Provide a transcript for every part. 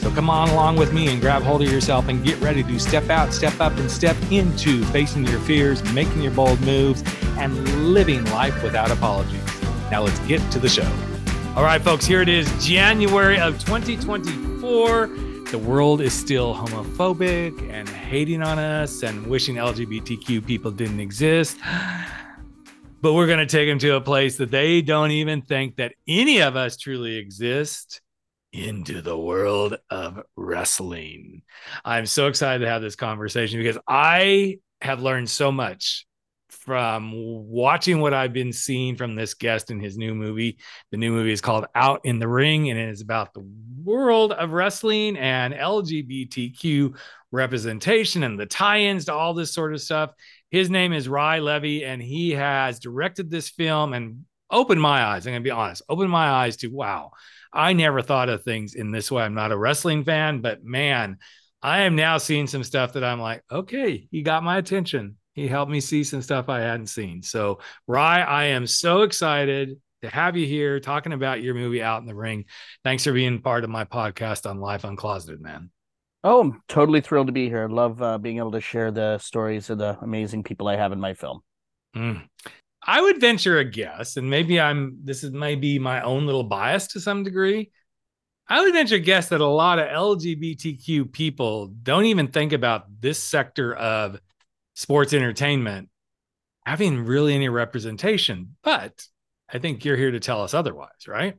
So come on along with me and grab hold of yourself and get ready to step out, step up, and step into facing your fears, making your bold moves, and living life without apologies. Now let's get to the show. All right, folks, here it is January of 2024. The world is still homophobic and hating on us and wishing LGBTQ people didn't exist. But we're going to take them to a place that they don't even think that any of us truly exist into the world of wrestling. I'm so excited to have this conversation because I have learned so much from watching what I've been seeing from this guest in his new movie. The new movie is called Out in the Ring and it is about the world of wrestling and LGBTQ representation and the tie-ins to all this sort of stuff. His name is Ry Levey and he has directed this film and opened my eyes. I'm going to be honest, opened my eyes to wow I never thought of things in this way. I'm not a wrestling fan, but man, I am now seeing some stuff that I'm like, okay, he got my attention. He helped me see some stuff I hadn't seen. So, Ry, I am so excited to have you here talking about your movie Out in the Ring. Thanks for being part of my podcast on Life Uncloseted, man. Oh, I'm totally thrilled to be here. Love uh, being able to share the stories of the amazing people I have in my film. Mm. I would venture a guess, and maybe I'm this is maybe my own little bias to some degree. I would venture a guess that a lot of LGBTQ people don't even think about this sector of sports entertainment having really any representation. But I think you're here to tell us otherwise, right?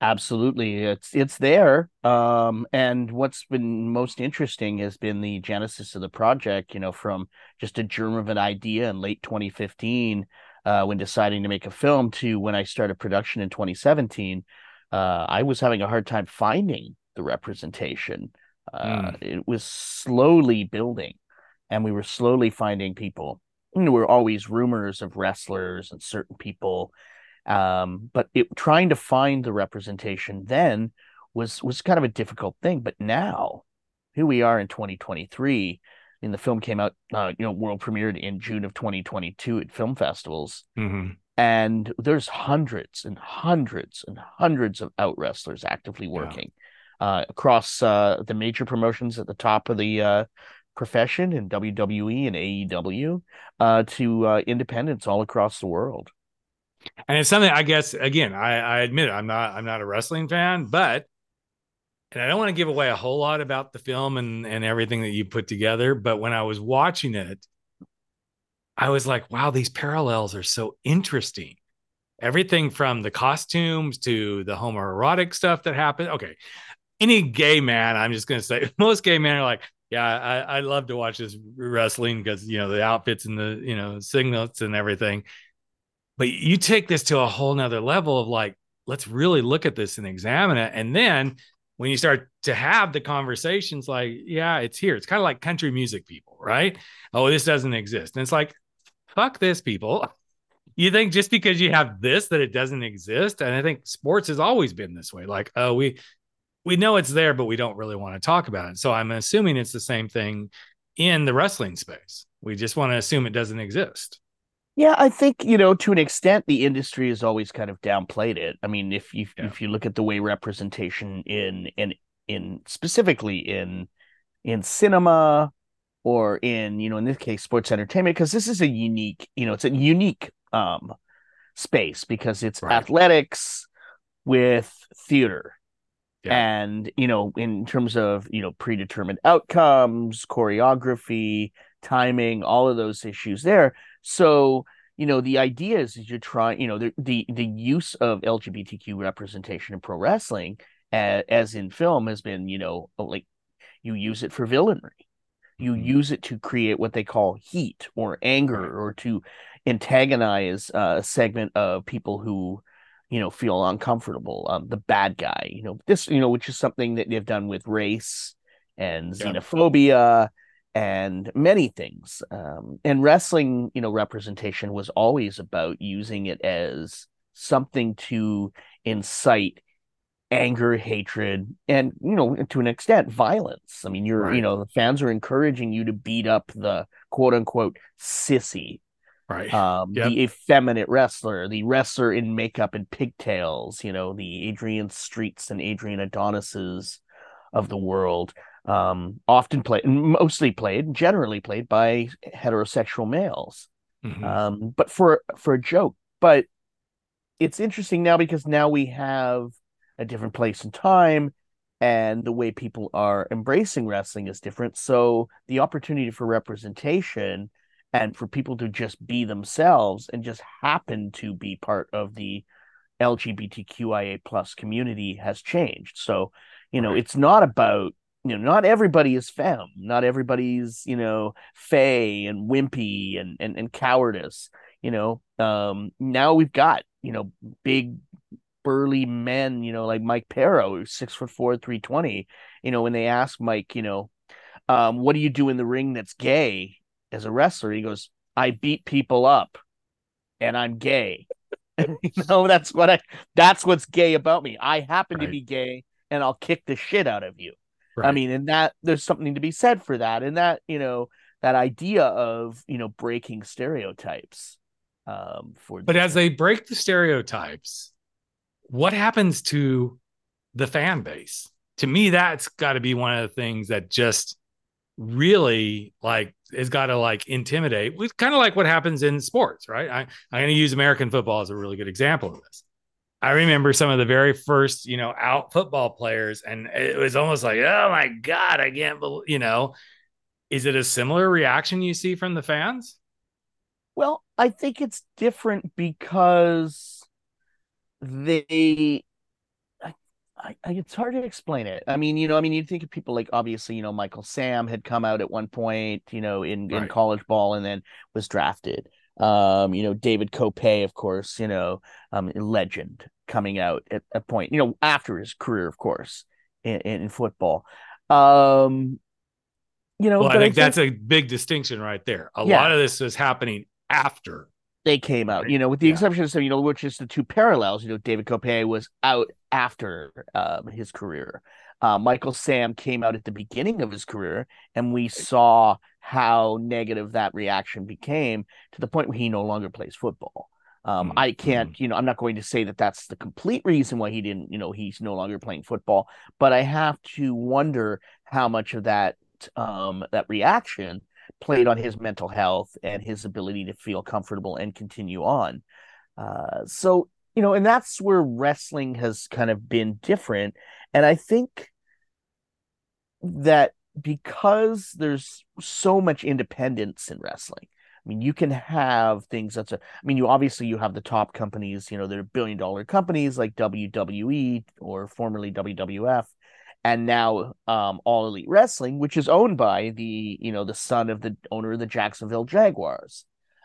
Absolutely. It's it's there. Um, and what's been most interesting has been the genesis of the project, you know, from just a germ of an idea in late 2015 uh, when deciding to make a film to when I started production in 2017, uh, I was having a hard time finding the representation. Uh, mm. It was slowly building, and we were slowly finding people. You know, there were always rumors of wrestlers and certain people, um, but it, trying to find the representation then was was kind of a difficult thing. But now, here we are in 2023 and the film came out, uh, you know, world premiered in June of 2022 at film festivals. Mm-hmm. And there's hundreds and hundreds and hundreds of out wrestlers actively working yeah. uh, across uh, the major promotions at the top of the uh, profession in WWE and AEW uh, to uh, independents all across the world. And it's something I guess again, I, I admit it, I'm not I'm not a wrestling fan, but and I don't want to give away a whole lot about the film and and everything that you put together, but when I was watching it, I was like, wow, these parallels are so interesting. Everything from the costumes to the homoerotic stuff that happened. Okay. Any gay man, I'm just gonna say most gay men are like, yeah, I, I love to watch this wrestling because you know the outfits and the you know signals and everything. But you take this to a whole nother level of like, let's really look at this and examine it. And then when you start to have the conversations like, yeah, it's here. It's kind of like country music people, right? Oh, this doesn't exist. And it's like, fuck this, people. You think just because you have this that it doesn't exist? And I think sports has always been this way. Like, oh, we we know it's there, but we don't really want to talk about it. So I'm assuming it's the same thing in the wrestling space. We just want to assume it doesn't exist. Yeah, I think you know to an extent the industry has always kind of downplayed it. I mean, if you yeah. if you look at the way representation in in in specifically in in cinema or in you know in this case sports entertainment because this is a unique you know it's a unique um space because it's right. athletics with theater yeah. and you know in terms of you know predetermined outcomes choreography timing all of those issues there so, you know, the idea is, is you're trying, you know, the, the, the use of LGBTQ representation in pro wrestling, as, as in film, has been, you know, like you use it for villainry. You mm-hmm. use it to create what they call heat or anger or to antagonize uh, a segment of people who, you know, feel uncomfortable. Um, the bad guy, you know, this, you know, which is something that they've done with race and xenophobia and many things. Um, and wrestling, you know, representation was always about using it as something to incite anger, hatred, and you know, to an extent, violence. I mean, you're, right. you know, the fans are encouraging you to beat up the quote unquote sissy, right? Um, yep. the effeminate wrestler, the wrestler in makeup and pigtails, you know, the Adrian Streets and Adrian Adonises of the world um, often played, mostly played, generally played by heterosexual males, mm-hmm. um, but for for a joke. But it's interesting now because now we have a different place and time, and the way people are embracing wrestling is different. So the opportunity for representation and for people to just be themselves and just happen to be part of the LGBTQIA plus community has changed. So, you know, right. it's not about you know, not everybody is femme. Not everybody's, you know, fey and wimpy and, and, and cowardice. You know, um, now we've got, you know, big burly men, you know, like Mike Parrow, six foot four, 320. You know, when they ask Mike, you know, um, what do you do in the ring that's gay as a wrestler? He goes, I beat people up and I'm gay. you know, that's what I that's what's gay about me. I happen right. to be gay and I'll kick the shit out of you. Right. I mean, and that there's something to be said for that, and that you know that idea of you know breaking stereotypes. Um, for but as they break the stereotypes, what happens to the fan base? To me, that's got to be one of the things that just really like has got to like intimidate with kind of like what happens in sports, right? I, I'm going to use American football as a really good example of this. I remember some of the very first, you know, out football players, and it was almost like, oh my God, I can't believe, you know, is it a similar reaction you see from the fans? Well, I think it's different because they, I, I, it's hard to explain it. I mean, you know, I mean, you think of people like obviously, you know, Michael Sam had come out at one point, you know, in, right. in college ball and then was drafted. Um, you know, David Kopay, of course, you know, um, legend coming out at a point, you know, after his career, of course, in, in football. Um, you know, well, I think, I think, that's a big distinction right there. A yeah. lot of this is happening after they came out, you know, with the yeah. exception of some, you know, which is the two parallels. You know, David Kopay was out after um, his career. Uh, Michael Sam came out at the beginning of his career, and we saw how negative that reaction became to the point where he no longer plays football. Um, mm-hmm. I can't, you know, I'm not going to say that that's the complete reason why he didn't, you know, he's no longer playing football, but I have to wonder how much of that um, that reaction played on his mental health and his ability to feel comfortable and continue on. Uh, so, you know, and that's where wrestling has kind of been different. And I think that because there's so much independence in wrestling. I mean, you can have things that's a. I mean, you obviously you have the top companies. You know, they're billion dollar companies like WWE or formerly WWF, and now um, All Elite Wrestling, which is owned by the you know the son of the owner of the Jacksonville Jaguars.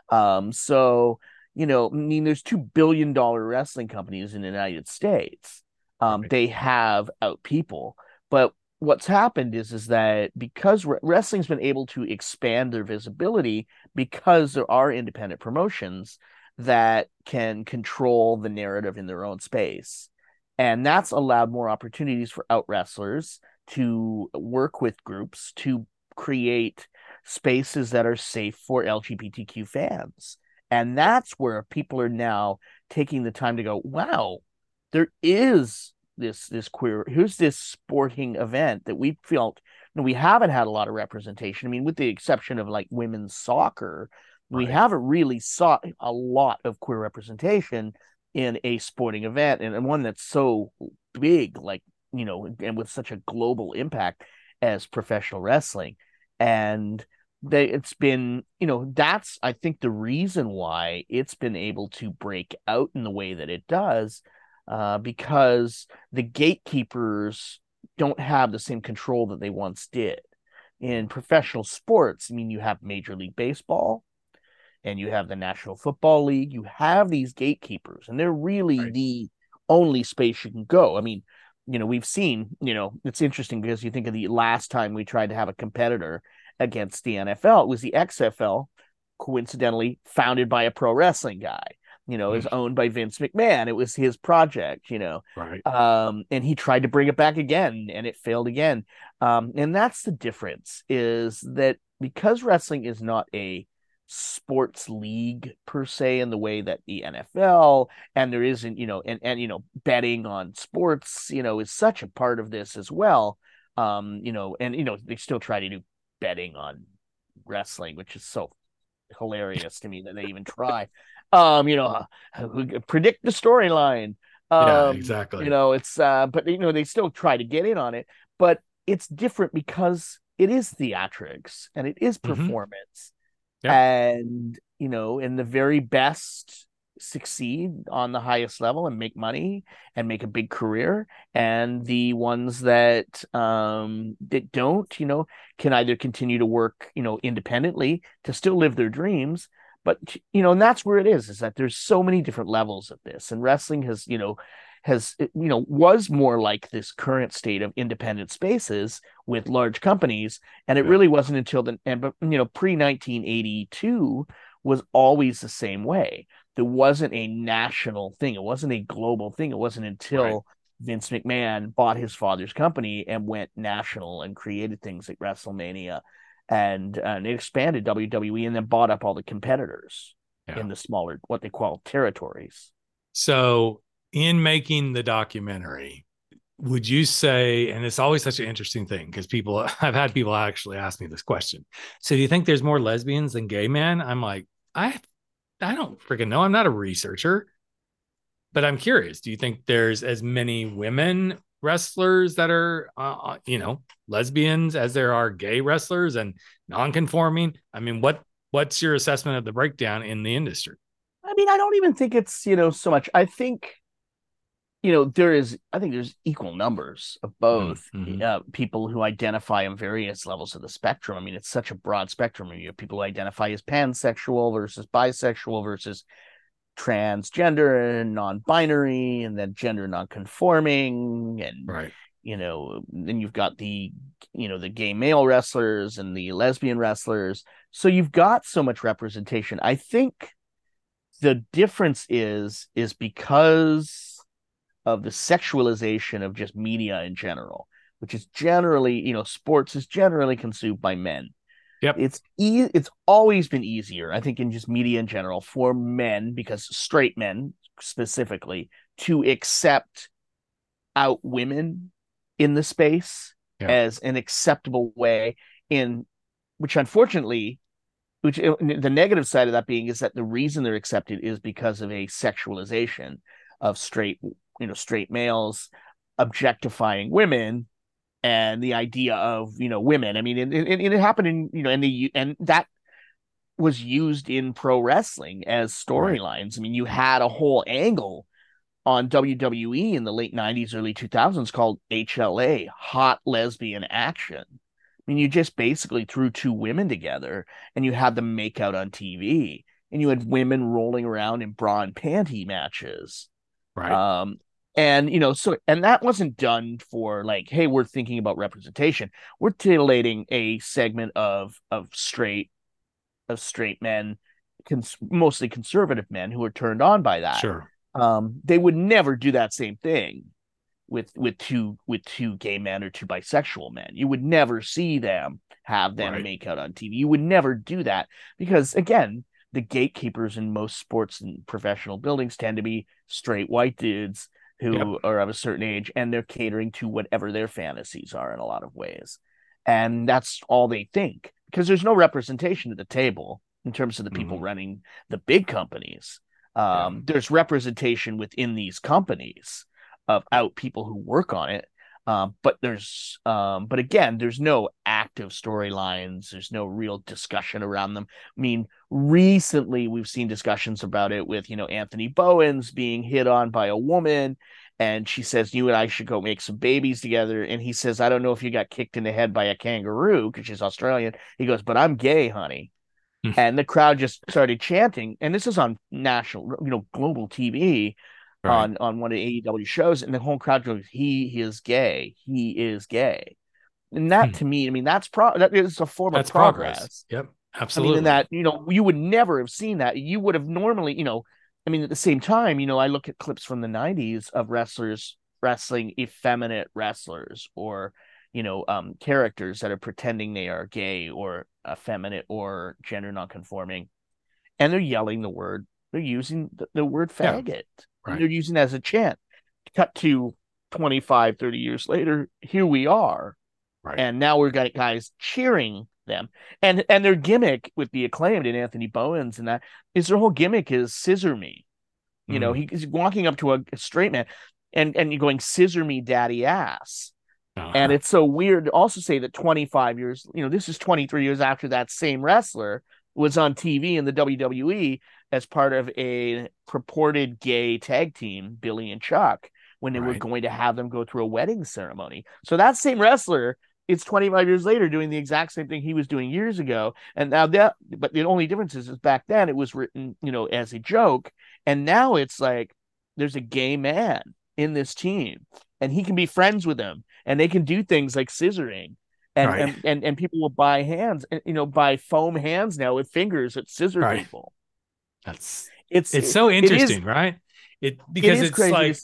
Um, so you know, I mean, there's two billion dollar wrestling companies in the United States. Um, right. They have out people, but what's happened is is that because wrestling's been able to expand their visibility because there are independent promotions that can control the narrative in their own space and that's allowed more opportunities for out wrestlers to work with groups to create spaces that are safe for lgbtq fans and that's where people are now taking the time to go wow there is this this queer here's this sporting event that we felt you know, we haven't had a lot of representation. I mean, with the exception of like women's soccer, right. we haven't really saw a lot of queer representation in a sporting event and, and one that's so big, like you know, and with such a global impact as professional wrestling. And they it's been, you know, that's I think the reason why it's been able to break out in the way that it does uh, because the gatekeepers don't have the same control that they once did. In professional sports, I mean, you have Major League Baseball and you have the National Football League. You have these gatekeepers, and they're really right. the only space you can go. I mean, you know, we've seen, you know, it's interesting because you think of the last time we tried to have a competitor against the NFL. It was the XFL, coincidentally founded by a pro wrestling guy. You know, is owned by Vince McMahon. It was his project, you know. Right. Um, and he tried to bring it back again, and it failed again. Um, and that's the difference is that because wrestling is not a sports league per se in the way that the NFL and there isn't, you know, and and you know, betting on sports, you know, is such a part of this as well. Um, you know, and you know, they still try to do betting on wrestling, which is so hilarious to me that they even try. Um, you know, uh, predict the storyline. Um, yeah, exactly. You know, it's uh, but you know, they still try to get in on it, but it's different because it is theatrics and it is Mhm. performance Yeah. and you know in the very best succeed on the highest level and make money and make a big career. And the ones that um that don't you know can either continue to work you know independently to still live their dreams but you know and that's where it is is that there's so many different levels of this. And wrestling has you know has you know was more like this current state of independent spaces with large companies. And it really wasn't until the and but you know pre 1982 was always the same way there wasn't a national thing it wasn't a global thing it wasn't until Right. Vince McMahon bought his father's company and went national and created things like WrestleMania and uh, and it expanded WWE and then bought up all the competitors Yeah. in the smaller what they call territories So, in making the documentary, would you say, and it's always such an interesting thing because people, I've had people actually ask me this question. So, do you think there's more lesbians than gay men? I'm like, I, I don't freaking know. I'm not a researcher, but I'm curious. Do you think there's as many women wrestlers that are, uh, you know, lesbians as there are gay wrestlers and non-conforming? I mean, what what's your assessment of the breakdown in the industry? I mean, I don't even think it's, you know, so much. I think, you know, there is, I think there's equal numbers of both mhm. uh, people who identify on various levels of the spectrum. I mean, it's such a broad spectrum. You have people who identify as pansexual versus bisexual versus transgender and non-binary and then gender non-conforming and Right. you know then you've got the you know the gay male wrestlers and the lesbian wrestlers so you've got so much representation i think the difference is is because of the sexualization of just media in general which is generally you know sports is generally consumed by men Yep. it's e- it's always been easier i think in just media in general for men because straight men specifically to accept out women in the space Yeah. as an acceptable way in which unfortunately which uh, the negative side of that being is that the reason they're accepted is because of a sexualization of straight you know straight males objectifying women and the idea of you know women i mean and it, it happened in you know and the and that was used in pro wrestling as storylines i mean you had a whole angle on WWE in the late 90s, early 2000s called HLA, Hot Lesbian Action. I mean, you just basically threw two women together and you had them make out on TV and you had women rolling around in bra and panty matches. Right. Um, and you know, so and that wasn't done for like, hey, we're thinking about representation. We're titillating a segment of of straight of straight men, cons- mostly conservative men who are turned on by that sure. um they would never do that same thing with with two with two gay men or two bisexual men you would never see them have them Right. make out on tv you would never do that because again the gatekeepers in most sports and professional buildings tend to be straight white dudes who Yep. are of a certain age and they're catering to whatever their fantasies are in a lot of ways and that's all they think because there's no representation at the table in terms of the people Mhm. running the big companies um, there's representation within these companies of out people who work on it um, but there's um, but again there's no active storylines. There's no real discussion around them. I mean recently we've seen discussions about it with you know anthony bowens being hit on by a woman and she says you and i should go make some babies together. And he says i don't know if you got kicked in the head by a kangaroo because she's australian. He goes but i'm gay honey. Hmm. and the crowd just started chanting and this is on national you know global tv Right. on on one of the AEW shows, and the whole crowd goes, "He, he is gay. He is gay," and that hmm. to me, I mean, that's pro that is a form that's of progress. progress. Yep, absolutely. I mean, in that you know, you would never have seen that. You would have normally, you know, I mean, at the same time, you know, I look at clips from the '90s of wrestlers wrestling effeminate wrestlers or you know um characters that are pretending they are gay or effeminate or gender nonconforming and they're yelling the word they're using the, the word faggot yeah, right. they're using as a chant cut to 25 30 years later here we are right. and now we've got guys cheering them and and their gimmick with the acclaimed and anthony bowens and that is their whole gimmick is scissor me you mm. know he's walking up to a, a straight man and and you're going scissor me daddy ass uh-huh. and it's so weird to also say that 25 years you know this is 23 years after that same wrestler was on tv in the wwe as part of a purported gay tag team billy and chuck when they right. were going to have them go through a wedding ceremony so that same wrestler it's 25 years later doing the exact same thing he was doing years ago and now that but the only difference is, is back then it was written you know as a joke and now it's like there's a gay man in this team and he can be friends with them and they can do things like scissoring and right. and, and, and people will buy hands you know buy foam hands now with fingers that scissor right. people that's it's it's so interesting it is, right it because it it's like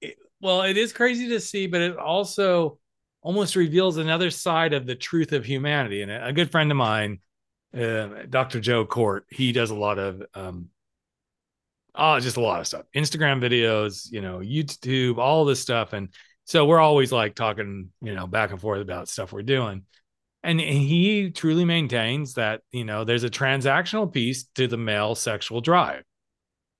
it, well it is crazy to see but it also almost reveals another side of the truth of humanity and a good friend of mine uh, dr joe Kort, he does a lot of um, oh, just a lot of stuff. Instagram videos, you know, YouTube, all this stuff. And so we're always like talking, you know, back and forth about stuff we're doing. And he truly maintains that, you know, there's a transactional piece to the male sexual drive.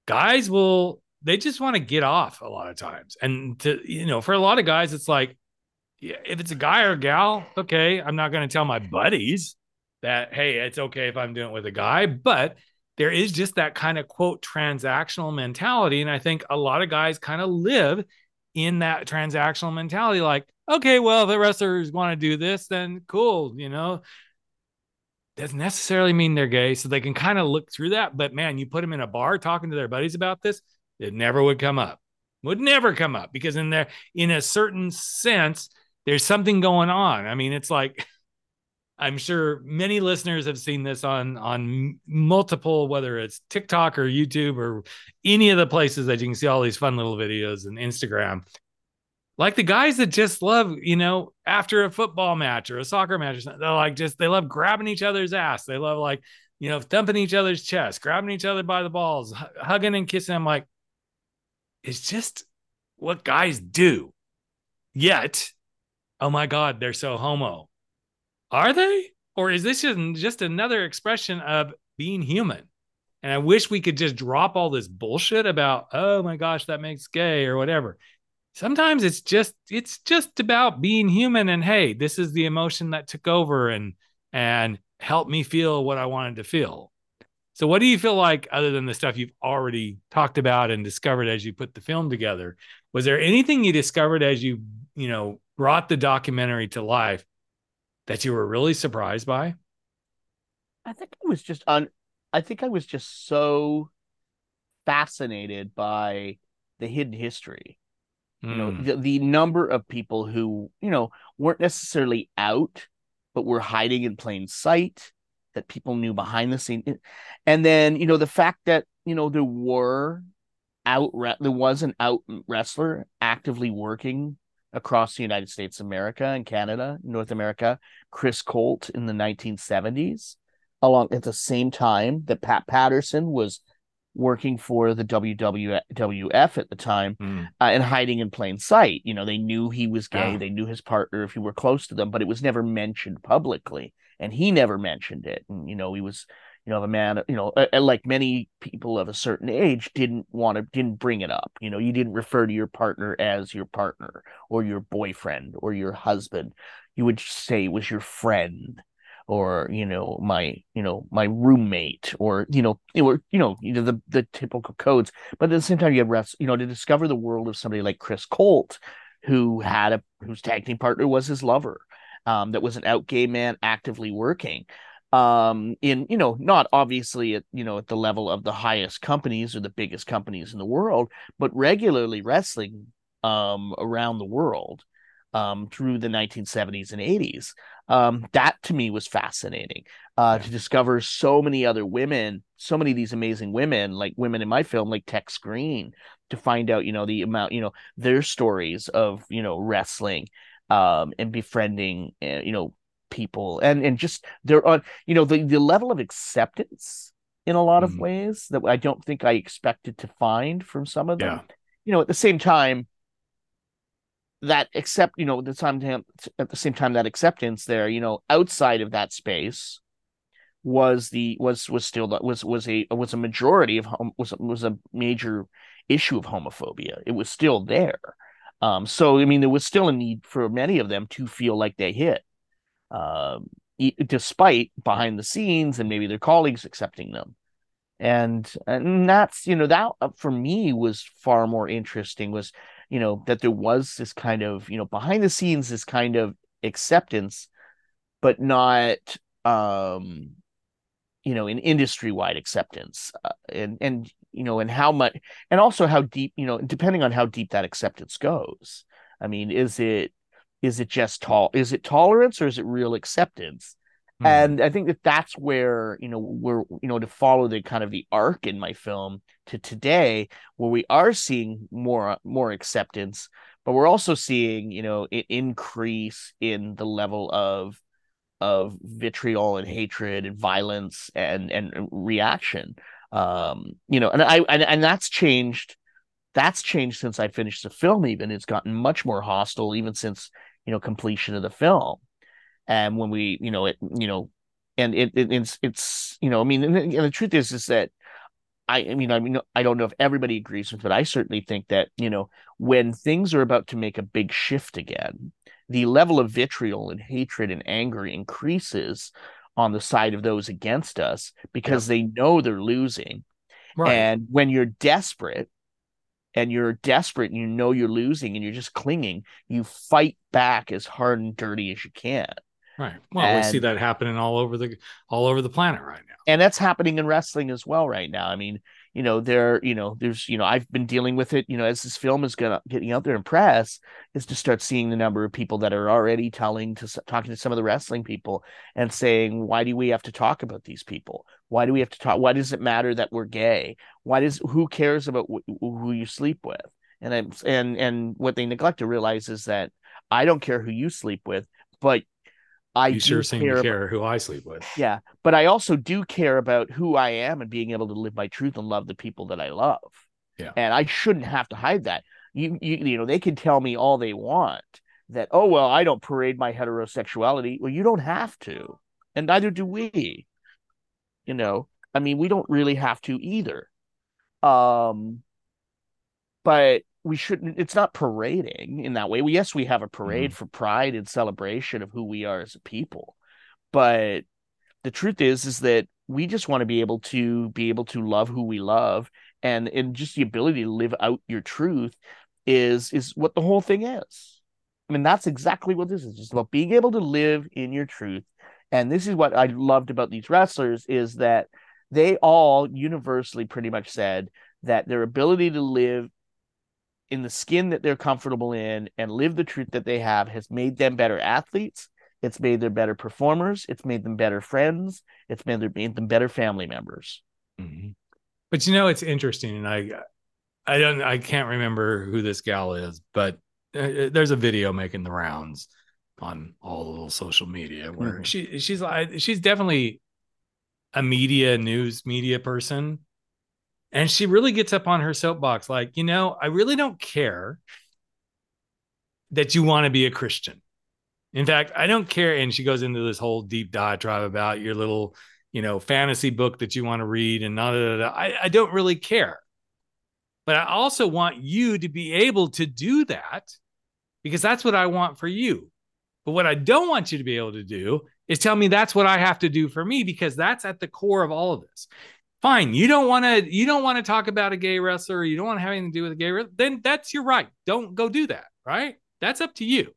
Guys will, they just want to get off a lot of times. And to, you know, for a lot of guys, it's like, if it's a guy or a gal, okay, I'm not going to tell my buddies that, hey, it's okay if I'm doing it with a guy. But there is just that kind of quote transactional mentality. And I think a lot of guys kind of live in that transactional mentality like, okay, well, if the wrestlers want to do this, then cool, you know. Doesn't necessarily mean they're gay. So they can kind of look through that. But man, you put them in a bar talking to their buddies about this, it never would come up. Would never come up because in there, in a certain sense, there's something going on. I mean, it's like I'm sure many listeners have seen this on on multiple, whether it's TikTok or YouTube or any of the places that you can see all these fun little videos and Instagram. Like the guys that just love, you know, after a football match or a soccer match or something, they're like just they love grabbing each other's ass. They love like, you know, thumping each other's chest, grabbing each other by the balls, hugging and kissing. I'm like, it's just what guys do. Yet, oh my God, they're so homo are they? Or is this just, another expression of being human? And I wish we could just drop all this bullshit about, oh my gosh, that makes gay or whatever. Sometimes it's just it's just about being human and hey, this is the emotion that took over and and helped me feel what I wanted to feel. So what do you feel like other than the stuff you've already talked about and discovered as you put the film together? Was there anything you discovered as you, you know, brought the documentary to life that you were really surprised by? I think I was just on. I think I was just so fascinated by the hidden history. Mm. You know, hmm. the, the number of people who you know weren't necessarily out, but were hiding in plain sight. That people knew behind the scene, and then you know the fact that you know there were out there was an out wrestler actively working across the United States, America and Canada, North America, Chris Colt in the 1970s, along at the same time that Pat Patterson was working for the WWF at the time mm. uh, and hiding in plain sight. You know, they knew he was gay, they knew his partner if he were close to them, but it was never mentioned publicly. And he never mentioned it. And, you know, he was you know, the man, you know, like many people of a certain age didn't want to, didn't bring it up. You know, you didn't refer to your partner as your partner or your boyfriend or your husband. You would say it was your friend or, you know, my, you know, my roommate or, you know, or, you know, you know, the, the typical codes. But at the same time, you have refs, you know, to discover the world of somebody like Chris Colt, who had a, whose tag team partner was his lover. Um, that was an out gay man actively working um in you know not obviously at you know at the level of the highest companies or the biggest companies in the world but regularly wrestling um around the world um, through the 1970s and 80s. Um, that to me was fascinating uh, to discover so many other women, so many of these amazing women, like women in my film, like Tex Green, to find out, you know, the amount, you know, their stories of, you know, wrestling um, and befriending, uh, you know, people and and just they're on, you know, the the level of acceptance in a lot mm-hmm. of ways that I don't think I expected to find from some of them. Yeah. You know, at the same time, that accept you know the time at the same time that acceptance there you know outside of that space was the was was still was was a was a majority of home was was a major issue of homophobia it was still there um so i mean there was still a need for many of them to feel like they hit um despite behind the scenes and maybe their colleagues accepting them. And and that's you know that uh, for me was far more interesting was you know that there was this kind of you know behind the scenes this kind of acceptance but not um you know an industry wide acceptance uh, and and you know and how much and also how deep you know depending on how deep that acceptance goes. I mean is it is it just tall is it tolerance or is it real acceptance? Mm. and i think that that's where you know we're you know to follow the kind of the arc in my film to today where we are seeing more more acceptance but we're also seeing you know an increase in the level of of vitriol and hatred and violence and and reaction. Um you know and i and, and that's changed that's changed since i finished the film even. It's gotten much more hostile even since you know completion of the film and when we you know it you know and it, it it's it's you know i mean and, and the truth is is that I, I mean, I mean, I don't know if everybody agrees with, but I certainly think that you know when things are about to make a big shift again, the level of vitriol and hatred and anger increases on the side of those against us because yeah. they know they're losing. Right. And when you're desperate and you're desperate and you know you're losing and you're just clinging, you fight back as hard and dirty as you can. Right. Well, and, we see that happening all over the all over the planet right now. And that's happening in wrestling as well right now. I mean, you know there you know there's you know i've been dealing with it you know as this film is gonna getting out there in press is to start seeing the number of people that are already telling to talking to some of the wrestling people and saying why do we have to talk about these people why do we have to talk why does it matter that we're gay why does who cares about wh- who you sleep with and I'm, and and what they neglect to realize is that i don't care who you sleep with but I you sure seem care to care about, who I sleep with. Yeah, but I also do care about who I am and being able to live my truth and love the people that I love. Yeah, and I shouldn't have to hide that. You, you, you know, they can tell me all they want that. Oh well, I don't parade my heterosexuality. Well, you don't have to, and neither do we. You know, I mean, we don't really have to either. Um, but we shouldn't it's not parading in that way. We yes we have a parade mm. for pride and celebration of who we are as a people. But the truth is is that we just want to be able to be able to love who we love. And and just the ability to live out your truth is is what the whole thing is. I mean that's exactly what this is. Just about being able to live in your truth and this is what i loved about these wrestlers is that they all universally pretty much said that their ability to live in the skin that they're comfortable in and live the truth that they have has made them better athletes. It's made them better performers. It's made them better friends. It's made, them, made them better family members. Mm-hmm. But you know, it's interesting, and I, I don't, I can't remember who this gal is, but uh, uh, there's a video making the rounds on all the little social media where mm-hmm. she, she's like, she's definitely a media news media person and she really gets up on her soapbox like, you know, I really don't care that you want to be a Christian. In fact, I don't care. And she goes into this whole deep diatribe about your little, you know, fantasy book that you want to read and da, da, da. I, I don't really care. But I also want you to be able to do that because that's what I want for you. But what I don't want you to be able to do is tell me that's what I have to do for me because that's at the core of all of this. Fine you don't want to you don't want to talk about a gay wrestler or you don't want to have anything to do with a gay wrestler then that's your right. Don't go do that right? That's up to you.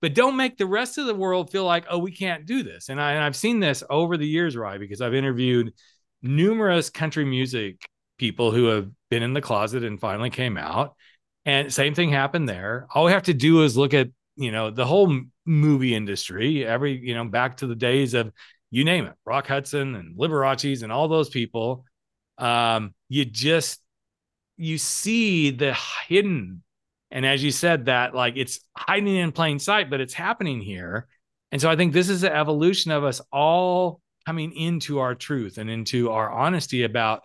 But don't make the rest of the world feel like oh we can't do this. And, I, and i've seen this over the years right because i've interviewed numerous country music people who have been in the closet and finally came out. And same thing happened there. All we have to do is look at you know, the whole movie industry, every, you know, back to the days of you name it, Rock Hudson and Liberace's and all those people. Um, you just you see the hidden, and as you said, that like it's hiding in plain sight, but it's happening here. And so I think this is the evolution of us all coming into our truth and into our honesty about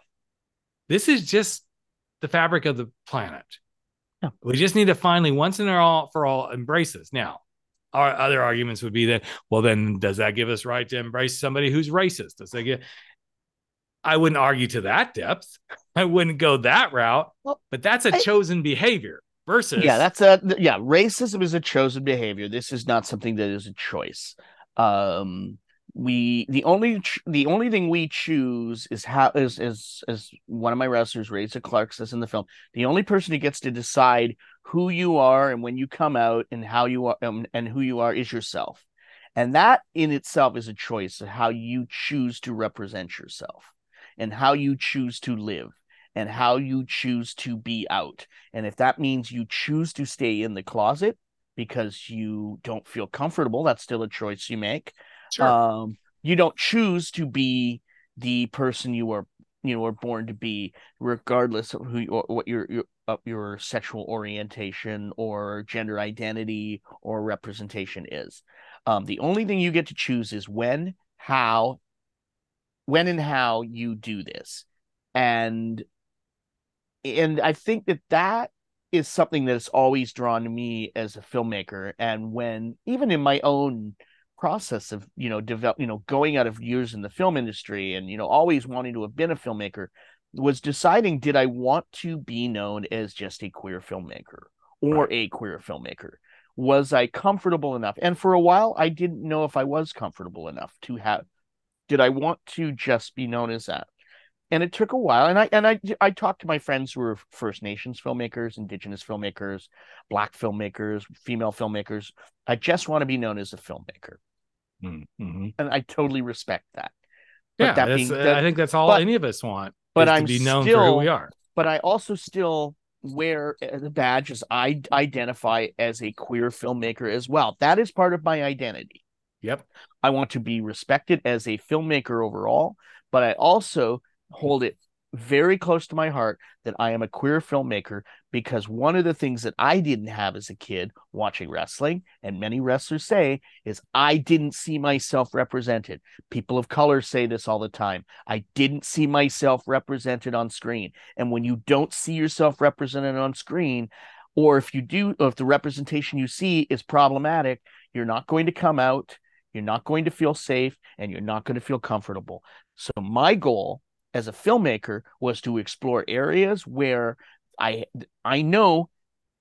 this is just the fabric of the planet. Yeah. We just need to finally, once and all for all, embrace this. Now, our other arguments would be that, well, then does that give us right to embrace somebody who's racist? Does that get? I wouldn't argue to that depth. I wouldn't go that route. Well, but that's a I, chosen behavior versus yeah, that's a yeah. Racism is a chosen behavior. This is not something that is a choice. Um, we the only the only thing we choose is how is is as one of my wrestlers Razor Clark says in the film. The only person who gets to decide who you are and when you come out and how you are um, and who you are is yourself. And that in itself is a choice of how you choose to represent yourself and how you choose to live and how you choose to be out. And if that means you choose to stay in the closet because you don't feel comfortable that's still a choice you make Sure. Um, you don't choose to be the person you are you know were born to be, regardless of who you, what your your your sexual orientation or gender identity or representation is. Um, the only thing you get to choose is when, how, when and how you do this, and and I think that that is something that's always drawn to me as a filmmaker. And when even in my own process of you know develop you know going out of years in the film industry and you know always wanting to have been a filmmaker was deciding did I want to be known as just a queer filmmaker or right. a queer filmmaker? Was I comfortable enough? And for a while I didn't know if I was comfortable enough to have did I want to just be known as that? And it took a while and i and i i talked to my friends who were first nations filmmakers indigenous filmmakers black filmmakers female filmmakers. I just want to be known as a filmmaker Mm, mm-hmm. And I totally respect that. But yeah, that being, uh, that, I think that's all but, any of us want. But I'm to be known still, for who we are. But I also still wear uh, the badge as I identify as a queer filmmaker as well. That is part of my identity. Yep. I want to be respected as a filmmaker overall, but I also hold it very close to my heart that I am a queer filmmaker because one of the things that I didn't have as a kid watching wrestling, and many wrestlers say, is I didn't see myself represented. People of color say this all the time. I didn't see myself represented on screen. And when you don't see yourself represented on screen, or if you do, if the representation you see is problematic, you're not going to come out, you're not going to feel safe, and you're not going to feel comfortable. So, my goal as a filmmaker was to explore areas where I I know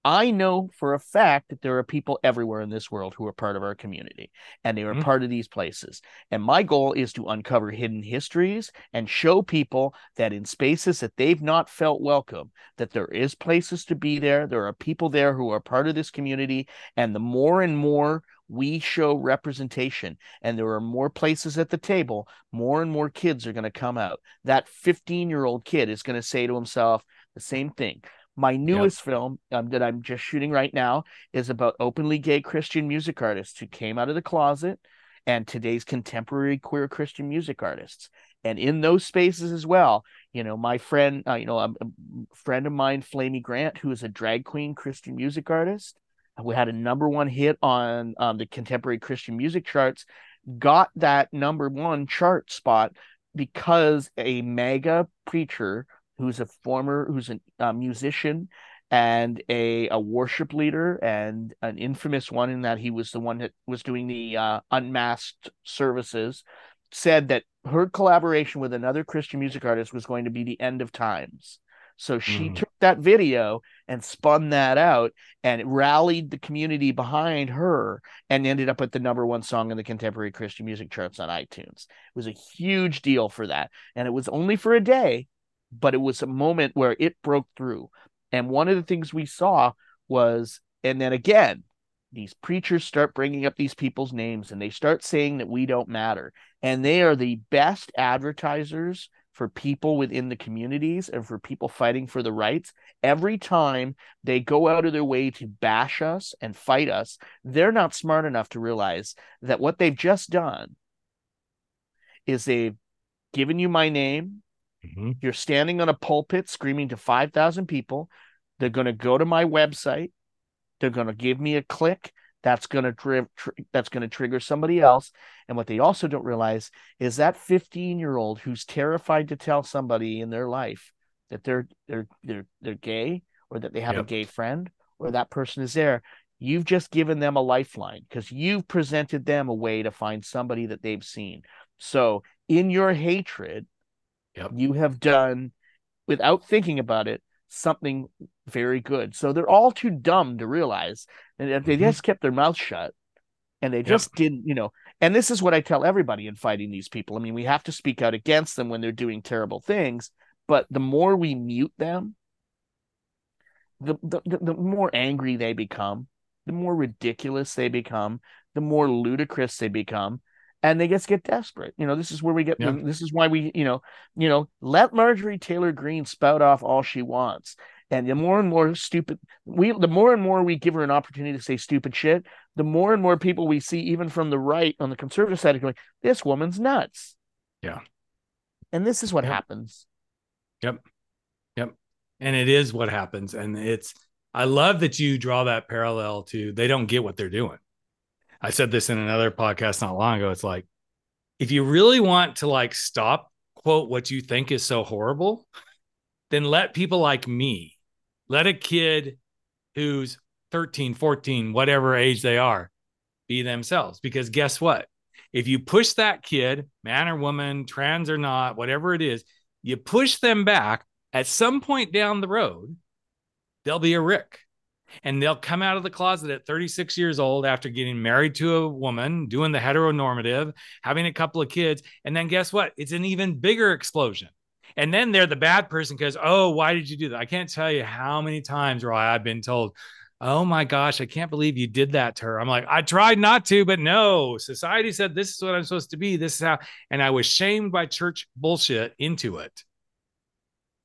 I know for a fact that there are people everywhere in this world who are part of our community and they are mm-hmm. part of these places. And my goal is to uncover hidden histories and show people that in spaces that they've not felt welcome, that there is places to be there. There are people there who are part of this community. And the more and more we show representation and there are more places at the table, more and more kids are going to come out. That 15 year old kid is going to say to himself the same thing. My newest yep. film um, that I'm just shooting right now is about openly gay Christian music artists who came out of the closet and today's contemporary queer Christian music artists. And in those spaces as well, you know, my friend, uh, you know, a, a friend of mine, Flamy Grant, who is a drag queen Christian music artist, we had a number one hit on um, the contemporary Christian music charts, got that number one chart spot because a mega preacher who's a former, who's a, musician and a, a worship leader and an infamous one in that he was the one that was doing the uh, unmasked services said that her collaboration with another christian music artist was going to be the end of times so she mm. took that video and spun that out and rallied the community behind her and ended up with the number one song in the contemporary Christian music charts on iTunes. It was a huge deal for that. And it was only for a day, but it was a moment where it broke through. And one of the things we saw was, and then again, these preachers start bringing up these people's names and they start saying that we don't matter. And they are the best advertisers for people within the communities and for people fighting for the rights, every time they go out of their way to bash us and fight us, they're not smart enough to realize that what they've just done is they've given you my name. Mm-hmm. You're standing on a pulpit screaming to 5,000 people. They're going to go to my website. They're going to give me a click that's going to tri- tr- that's going to trigger somebody else and what they also don't realize is that 15 year old who's terrified to tell somebody in their life that they're they're they're they're gay or that they have yep. a gay friend or that person is there you've just given them a lifeline because you've presented them a way to find somebody that they've seen so in your hatred yep. you have done without thinking about it something very good. So they're all too dumb to realize that they mm-hmm. just kept their mouth shut and they just yep. didn't, you know. And this is what I tell everybody in fighting these people. I mean, we have to speak out against them when they're doing terrible things, but the more we mute them, the, the, the more angry they become, the more ridiculous they become, the more ludicrous they become, and they just get desperate. You know, this is where we get. Yeah. This is why we, you know, you know, let Marjorie Taylor Greene spout off all she wants, and the more and more stupid we, the more and more we give her an opportunity to say stupid shit, the more and more people we see, even from the right on the conservative side, going, "This woman's nuts." Yeah, and this is what yep. happens. Yep, yep, and it is what happens, and it's. I love that you draw that parallel to they don't get what they're doing. I said this in another podcast not long ago. It's like, if you really want to like stop quote what you think is so horrible, then let people like me, let a kid who's 13, 14, whatever age they are, be themselves. Because guess what? If you push that kid, man or woman, trans or not, whatever it is, you push them back at some point down the road, they'll be a Rick and they'll come out of the closet at 36 years old after getting married to a woman, doing the heteronormative, having a couple of kids. And then guess what? It's an even bigger explosion. And then they're the bad person because, oh, why did you do that? I can't tell you how many times, Ry, I've been told, oh my gosh, I can't believe you did that to her. I'm like, I tried not to, but no, society said this is what I'm supposed to be. This is how, and I was shamed by church bullshit into it.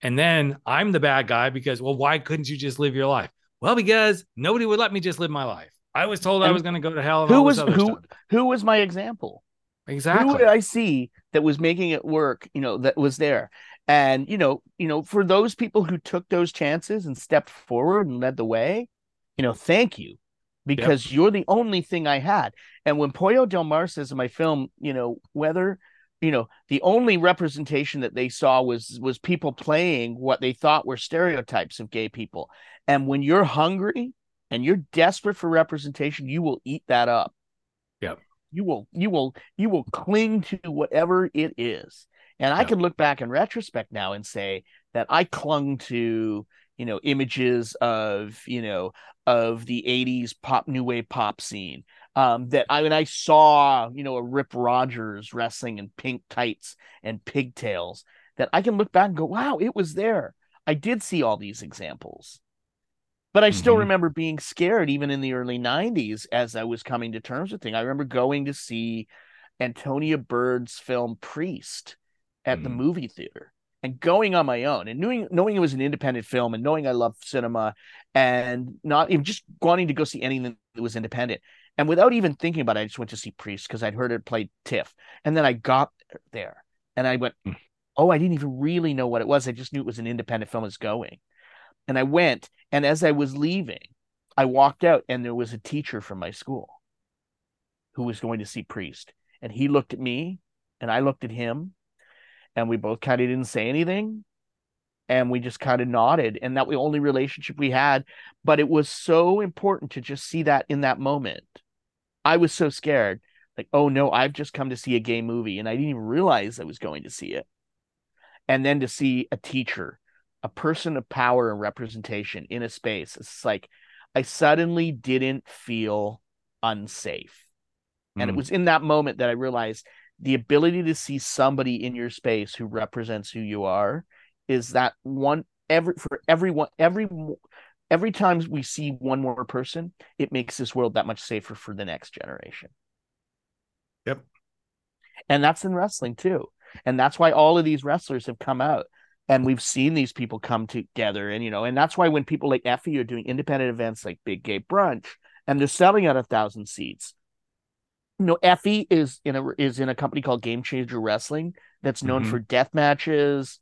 And then I'm the bad guy because, well, why couldn't you just live your life? Well, because nobody would let me just live my life. I was told and I was going to go to hell. who was who? Stuff. Who was my example? Exactly. Who did I see that was making it work? You know, that was there. And you know, you know, for those people who took those chances and stepped forward and led the way, you know, thank you, because yep. you're the only thing I had. And when Pollo Del Mar says in my film, you know, whether you know the only representation that they saw was was people playing what they thought were stereotypes of gay people. And when you're hungry and you're desperate for representation you will eat that up. Yeah you will you will you will cling to whatever it is. And i can look back in retrospect now and say that i clung to you know images of you know of the 80s pop new wave pop scene um, that I mean, I saw, you know, a Rip Rogers wrestling in pink tights and pigtails that I can look back and go, wow, it was there. I did see all these examples. But I still mm-hmm. remember being scared even in the early 90s as I was coming to terms with things. I remember going to see Antonia Bird's film Priest at mm the movie theater and going on my own and knowing knowing it was an independent film and knowing I love cinema and not even just wanting to go see anything that was independent and without even thinking about it, I just went to see Priest because I'd heard it play TIFF. And then I got there and I went, hmm. oh, I didn't even really know what it was. I just knew it was an independent film was going. And I went, and as I was leaving, I walked out and there was a teacher from my school who was going to see Priest. And he looked at me and I looked at him and we both kind of didn't say anything and we just kind of nodded and that was the only relationship we had but it was so important to just see that in that moment I was so scared. Like, oh no, I've just come to see a gay movie and I didn't even realize I was going to see it. And then to see a teacher, a person of power and representation in a space, it's like I suddenly didn't feel unsafe. Mm. And it hmm. was in that moment that I realized the ability to see somebody in your space who represents who you are is that one every for everyone every every time we see one more person, it makes this world that much safer for the next generation. Yep. And that's in wrestling too. and that's why all of these wrestlers have come out and we've seen these people come together and you know and that's why when people like Effy are doing independent events like big gay brunch and they're selling out a thousand seats you know Effy is in a is in a company called game changer wrestling that's known mm-hmm. for death matches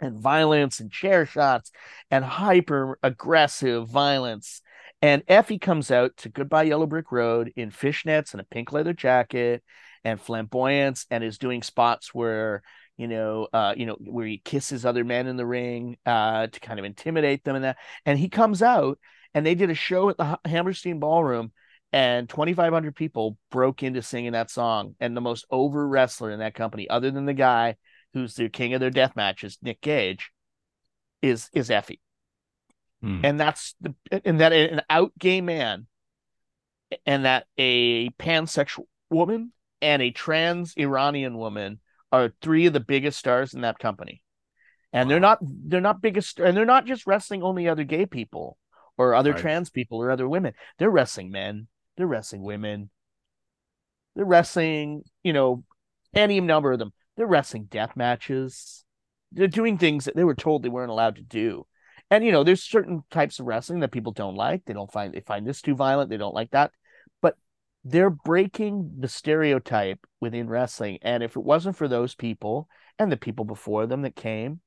and violence and chair shots and hyper aggressive violence and Effy comes out to goodbye yellow brick road in fishnets and a pink leather jacket and flamboyance and is doing spots where you know, uh, you know, where he kisses other men in the ring uh, to kind of intimidate them and that. And he comes out, and they did a show at the Hammerstein Ballroom, and 2,500 people broke into singing that song. And the most over wrestler in that company, other than the guy who's the king of their death matches, Nick Gage, is is Effy. Hmm. And that's the and that an out gay man, and that a pansexual woman and a trans Iranian woman are three of the biggest stars in that company. And wow. they're not they're not biggest and they're not just wrestling only other gay people or other right. trans people or other women. They're wrestling men, they're wrestling women. They're wrestling, you know, any number of them. They're wrestling death matches. They're doing things that they were told they weren't allowed to do. And you know, there's certain types of wrestling that people don't like. They don't find they find this too violent. They don't like that But they're breaking the stereotype within wrestling. And if it wasn't for those people and the people before them that came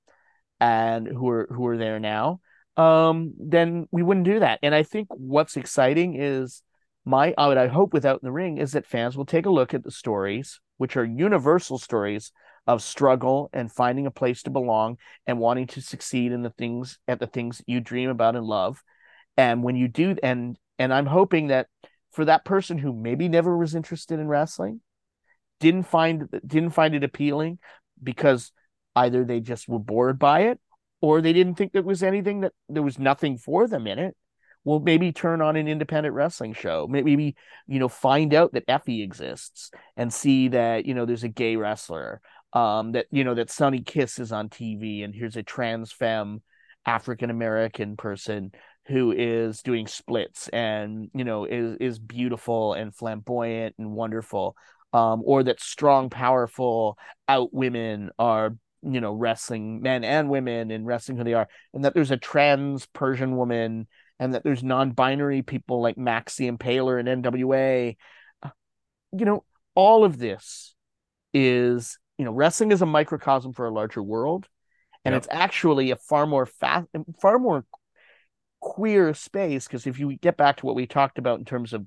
and who are who are there now, um, then we wouldn't do that. And I think what's exciting is my what I hope without in the ring is that fans will take a look at the stories, which are universal stories of struggle and finding a place to belong and wanting to succeed in the things at the things you dream about and love. And when you do and and I'm hoping that for that person who maybe never was interested in wrestling, didn't find didn't find it appealing because either they just were bored by it or they didn't think there was anything that there was nothing for them in it. Well, maybe turn on an independent wrestling show. Maybe you know find out that effy exists and see that you know there's a gay wrestler. Um, that you know that Sonny Kiss is on TV and here's a trans femme African American person who is doing splits and you know is is beautiful and flamboyant and wonderful um, or that strong powerful out women are you know wrestling men and women and wrestling who they are and that there's a trans persian woman and that there's non-binary people like Max the Impaler and nwa uh, you know all of this is you know wrestling is a microcosm for a larger world and yep. it's actually a far more fast far more queer space because if you get back to what we talked about in terms of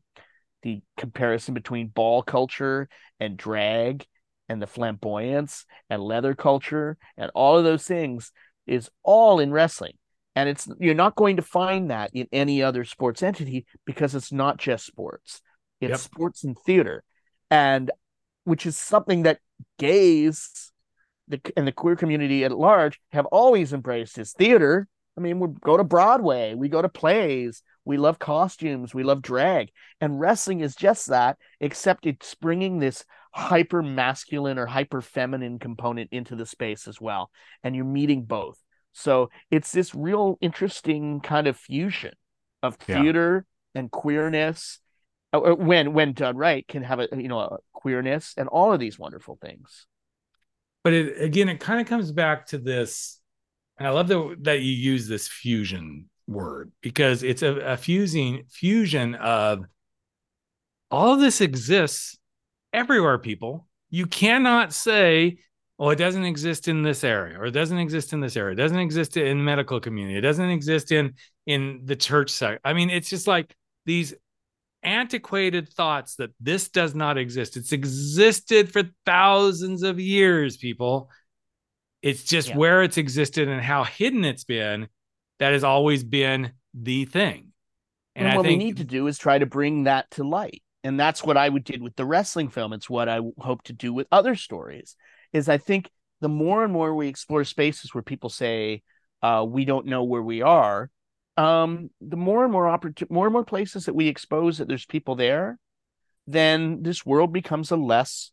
the comparison between ball culture and drag and the flamboyance and leather culture and all of those things is all in wrestling and it's you're not going to find that in any other sports entity because it's not just sports. It's yep. sports and theater. And which is something that gays the, and the queer community at large have always embraced is theater. I mean, we go to Broadway, we go to plays, we love costumes, we love drag, and wrestling is just that, except it's bringing this hyper masculine or hyper feminine component into the space as well, and you're meeting both. So it's this real interesting kind of fusion of theater yeah. and queerness, uh, uh, when when done right, can have a you know a queerness and all of these wonderful things. But it, again, it kind of comes back to this and I love that that you use this fusion word because it's a, a fusing fusion of all of this exists everywhere, people. You cannot say, oh, it doesn't exist in this area, or it doesn't exist in this area, it doesn't exist in the medical community, it doesn't exist in in the church side. I mean, it's just like these antiquated thoughts that this does not exist. It's existed for thousands of years, people. It's just yeah. where it's existed and how hidden it's been that has always been the thing. And, and what think... we need to do is try to bring that to light. And that's what I would did with the wrestling film. It's what I hope to do with other stories. Is I think the more and more we explore spaces where people say uh, we don't know where we are, um, the more and more opportunity, more and more places that we expose that there's people there, then this world becomes a less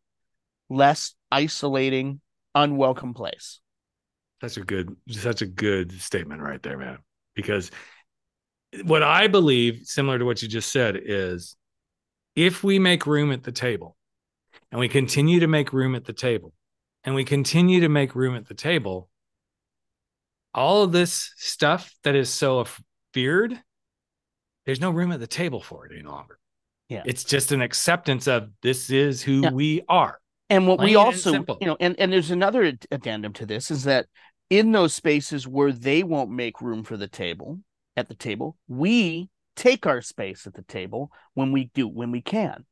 less isolating unwelcome place. That's a good, such a good statement right there, man. Because what I believe, similar to what you just said, is if we make room at the table and we continue to make room at the table, and we continue to make room at the table, all of this stuff that is so feared, there's no room at the table for it any longer. Yeah. It's just an acceptance of this is who yeah. we are. And what Plain we also, you know, and, and there's another addendum to this is that in those spaces where they won't make room for the table at the table, we take our space at the table when we do, when we can.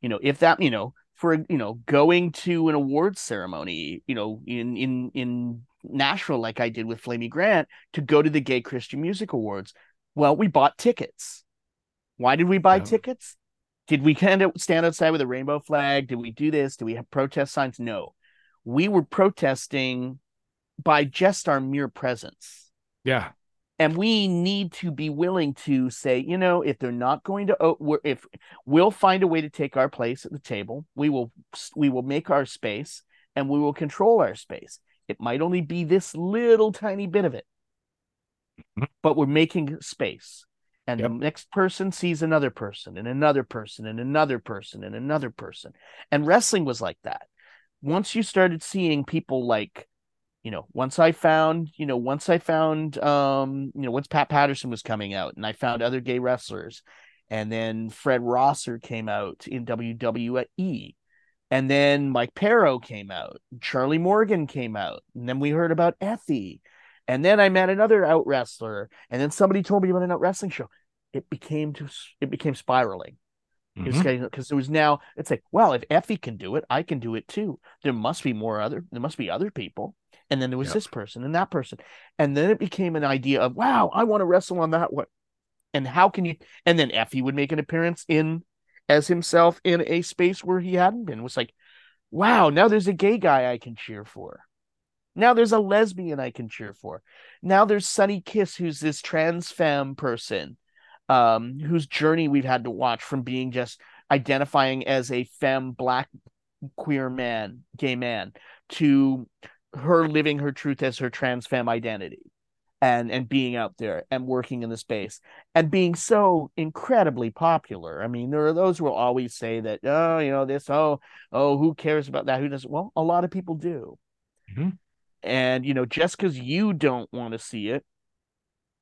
You know, if that, you know, for you know, going to an awards ceremony, you know, in in in Nashville, like I did with Flamy Grant, to go to the Gay Christian Music Awards. Well, we bought tickets. Why did we buy yeah. tickets? Did we kind of stand outside with a rainbow flag? Did we do this? Did we have protest signs? No. We were protesting by just our mere presence. Yeah. And we need to be willing to say, you know, if they're not going to, if we'll find a way to take our place at the table, we will, we will make our space and we will control our space. It might only be this little tiny bit of it, mm-hmm. but we're making space and yep. the next person sees another person and another person and another person and another person and wrestling was like that once you started seeing people like you know once i found you know once i found um you know once pat patterson was coming out and i found other gay wrestlers and then fred rosser came out in wwe and then mike Parrow came out charlie morgan came out and then we heard about effy and then I met another out wrestler, and then somebody told me about an out wrestling show. It became to it became spiraling. Because mm-hmm. there was now it's like, well, if Effy can do it, I can do it too. There must be more other there must be other people. And then there was yep. this person and that person. And then it became an idea of, wow, I want to wrestle on that one. And how can you and then Effy would make an appearance in as himself in a space where he hadn't been. It was like, wow, now there's a gay guy I can cheer for. Now there's a lesbian I can cheer for. Now there's Sonny Kiss, who's this trans femme person, um, whose journey we've had to watch from being just identifying as a femme black queer man, gay man, to her living her truth as her trans femme identity and and being out there and working in the space and being so incredibly popular. I mean, there are those who will always say that, oh, you know, this, oh, oh, who cares about that? Who doesn't? Well, a lot of people do. Mm-hmm. And, you know, just because you don't want to see it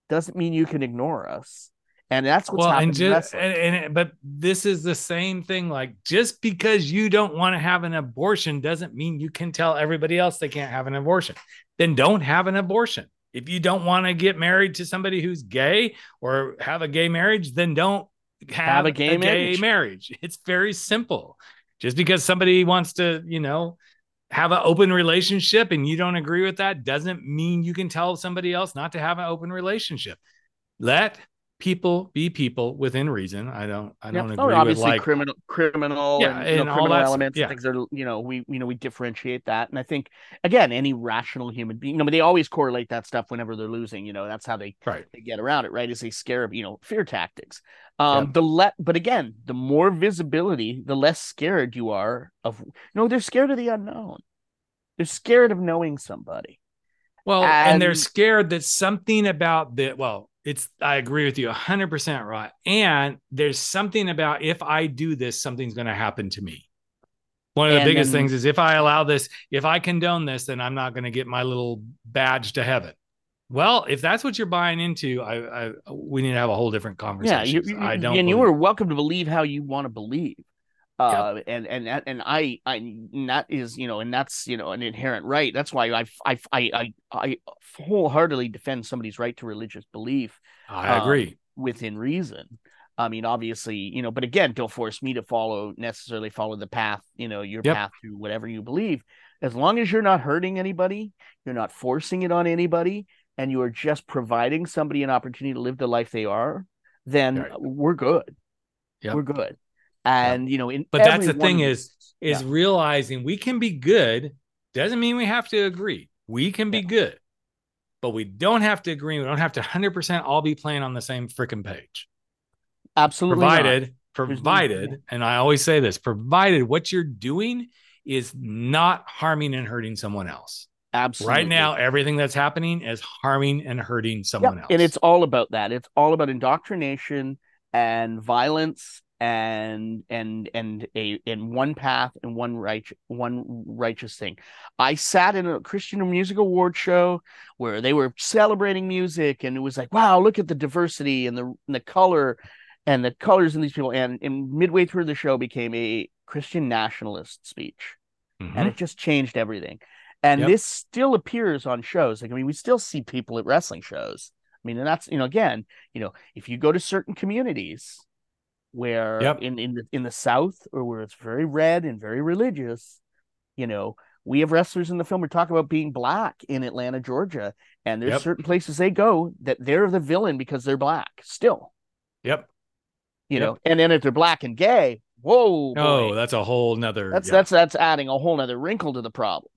doesn't mean you can ignore us. And that's what's well, and just and, and but this is the same thing. Like just because you don't want to have an abortion doesn't mean you can tell everybody else they can't have an abortion. Then don't have an abortion. If you don't want to get married to somebody who's gay or have a gay marriage, then don't have, have a, gay, a marriage. gay marriage. It's very simple. Just because somebody wants to, you know, have an open relationship and you don't agree with that doesn't mean you can tell somebody else not to have an open relationship. Let people be people within reason. I don't I don't agree oh, obviously with like criminal criminal yeah, and, and know, criminal elements yeah. things are you know we you know we differentiate that and I think again any rational human being you know but they always correlate that stuff whenever they're losing you know that's how they right. they get around it right is they scare you know fear tactics um yeah. the let but again the more visibility the less scared you are of you know they're scared of the unknown they're scared of knowing somebody well and, and they're scared that something about the well it's i agree with you 100% right and there's something about if i do this something's going to happen to me. One of the and biggest then, things is if i allow this if i condone this then i'm not going to get my little badge to heaven. Well if that's what you're buying into i, I we need to have a whole different conversation yeah you, i don't and you are welcome to believe how you want to believe uh, and and and I I and that is you know and that's you know an inherent right. That's why I I I I, I wholeheartedly defend somebody's right to religious belief. I agree um, within reason. I mean, obviously, you know, but again, don't force me to follow necessarily follow the path, you know, your yep. path to whatever you believe. As long as you're not hurting anybody, you're not forcing it on anybody, and you are just providing somebody an opportunity to live the life they are, then right. we're good. Yep. We're good and you know in but that's the thing is is yeah. realizing we can be good doesn't mean we have to agree we can be yeah. good but we don't have to agree we don't have to 100% all be playing on the same freaking page absolutely provided not. provided no, and i always say this provided what you're doing is not harming and hurting someone else Absolutely. Right now, everything that's happening is harming and hurting someone yep. else. And it's all about that. It's all about indoctrination and violence and and and a in one path and one right one righteous thing. I sat in a Christian Music Award show where they were celebrating music, and it was like, wow, look at the diversity and the and the color and the colors in these people. And, and midway through the show became a Christian nationalist speech, mm-hmm. and it just changed everything. And yep. this still appears on shows. Like I mean, we still see people at wrestling shows. I mean, and that's you know, again, you know, if you go to certain communities where yep. in in the, in the South or where it's very red and very religious, you know, we have wrestlers in the film. We talk about being black in Atlanta, Georgia, and there's yep. certain places they go that they're the villain because they're black. Still, yep. You yep. know, and then if they're black and gay, whoa, oh, that's a whole nother. That's yeah. that's that's adding a whole nother wrinkle to the problem,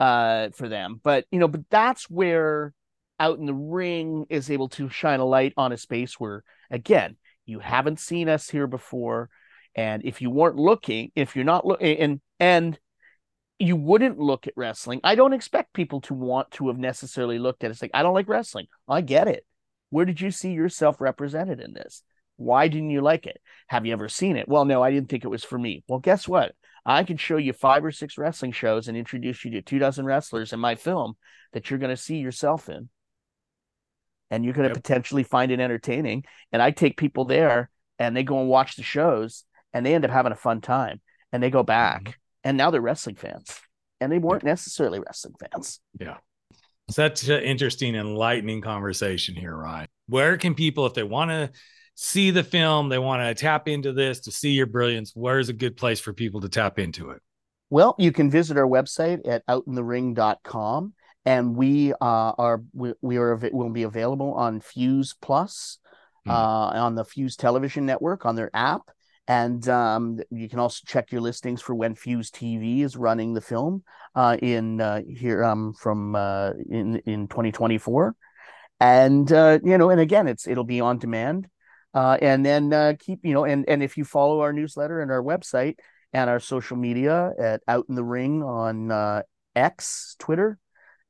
uh, for them. But you know, but that's where out in the ring is able to shine a light on a space where again you haven't seen us here before. And if you weren't looking if you're not looking and and you wouldn't look at wrestling i don't expect people to want to have necessarily looked at it it's like i don't like wrestling. I get it. Where did you see yourself represented in this? Why didn't you like it? Have you ever seen it? Well no i didn't think it was for me. Well guess what? I can show you five or six wrestling shows and introduce you to two dozen wrestlers in my film that you're going to see yourself in and you're going to yep. potentially find it entertaining. And I take people there and they go and watch the shows and they end up having a fun time and they go back mm-hmm. and now they're wrestling fans and they weren't necessarily wrestling fans. Yeah. Such an interesting, enlightening conversation here, Ryan. Where can people, if they want to see the film, they want to tap into this to see your brilliance, where's a good place for people to tap into it? Well, you can visit our website at outinthering.com and we uh, are we, we are will be available on Fuse Plus, mm. uh, on the Fuse Television Network on their app, and um, you can also check your listings for when Fuse TV is running the film uh, in uh, here um, from uh, in in 2024, and uh, you know, and again, it's it'll be on demand, and then keep you know, and and if you follow our newsletter and our website and our social media at Out in the Ring on X Twitter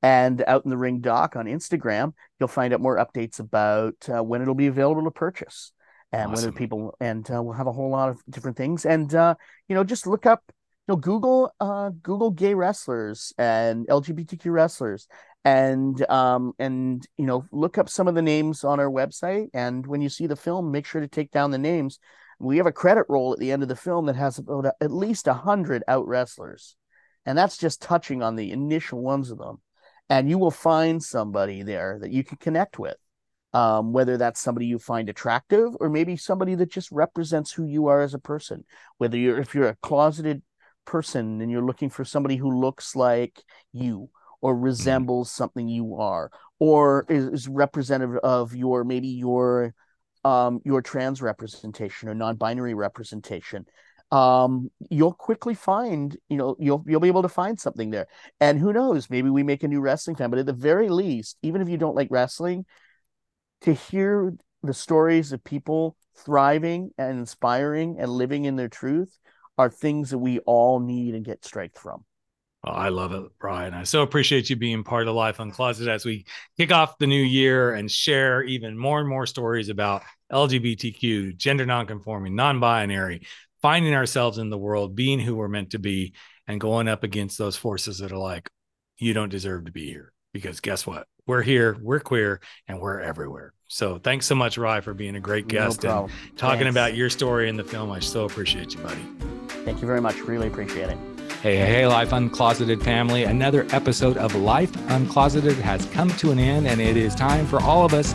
and out in the ring doc on Instagram, you'll find out more updates about uh, when it'll be available to purchase and awesome. when people and uh, we'll have a whole lot of different things. And uh, you know, just look up, you know, Google uh, Google gay wrestlers and LGBTQ wrestlers, and um, and you know, look up some of the names on our website. And when you see the film, make sure to take down the names. We have a credit roll at the end of the film that has about a, at least a hundred out wrestlers, and that's just touching on the initial ones of them and you will find somebody there that you can connect with um, whether that's somebody you find attractive or maybe somebody that just represents who you are as a person whether you're if you're a closeted person and you're looking for somebody who looks like you or mm-hmm. resembles something you are or is, is representative of your maybe your um, your trans representation or non-binary representation um, you'll quickly find, you know, you'll you'll be able to find something there. And who knows, maybe we make a new wrestling fan. But at the very least, even if you don't like wrestling, to hear the stories of people thriving and inspiring and living in their truth are things that we all need and get strength from. Well, I love it, Brian. I so appreciate you being part of Life Uncloseted as we kick off the new year and share even more and more stories about LGBTQ, gender nonconforming, non-binary, finding ourselves in the world, being who we're meant to be, and going up against those forces that are like, you don't deserve to be here. Because guess what? We're here, we're queer, and we're everywhere. So thanks so much, Ry, for being a great guest no and talking Thanks. about your story in the film. I so appreciate you, buddy. Thank you very much. Really appreciate it. Hey, hey, hey, Life Uncloseted family. Another episode of Life Uncloseted has come to an end, and it is time for all of us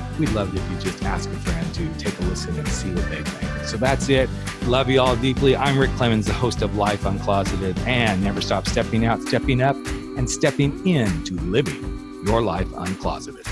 we'd love it if you just ask a friend to take a listen and see what they think. So that's it. Love you all deeply. I'm Rick Clemens, the host of Life Uncloseted, and never stop stepping out, stepping up, and stepping into living your life uncloseted.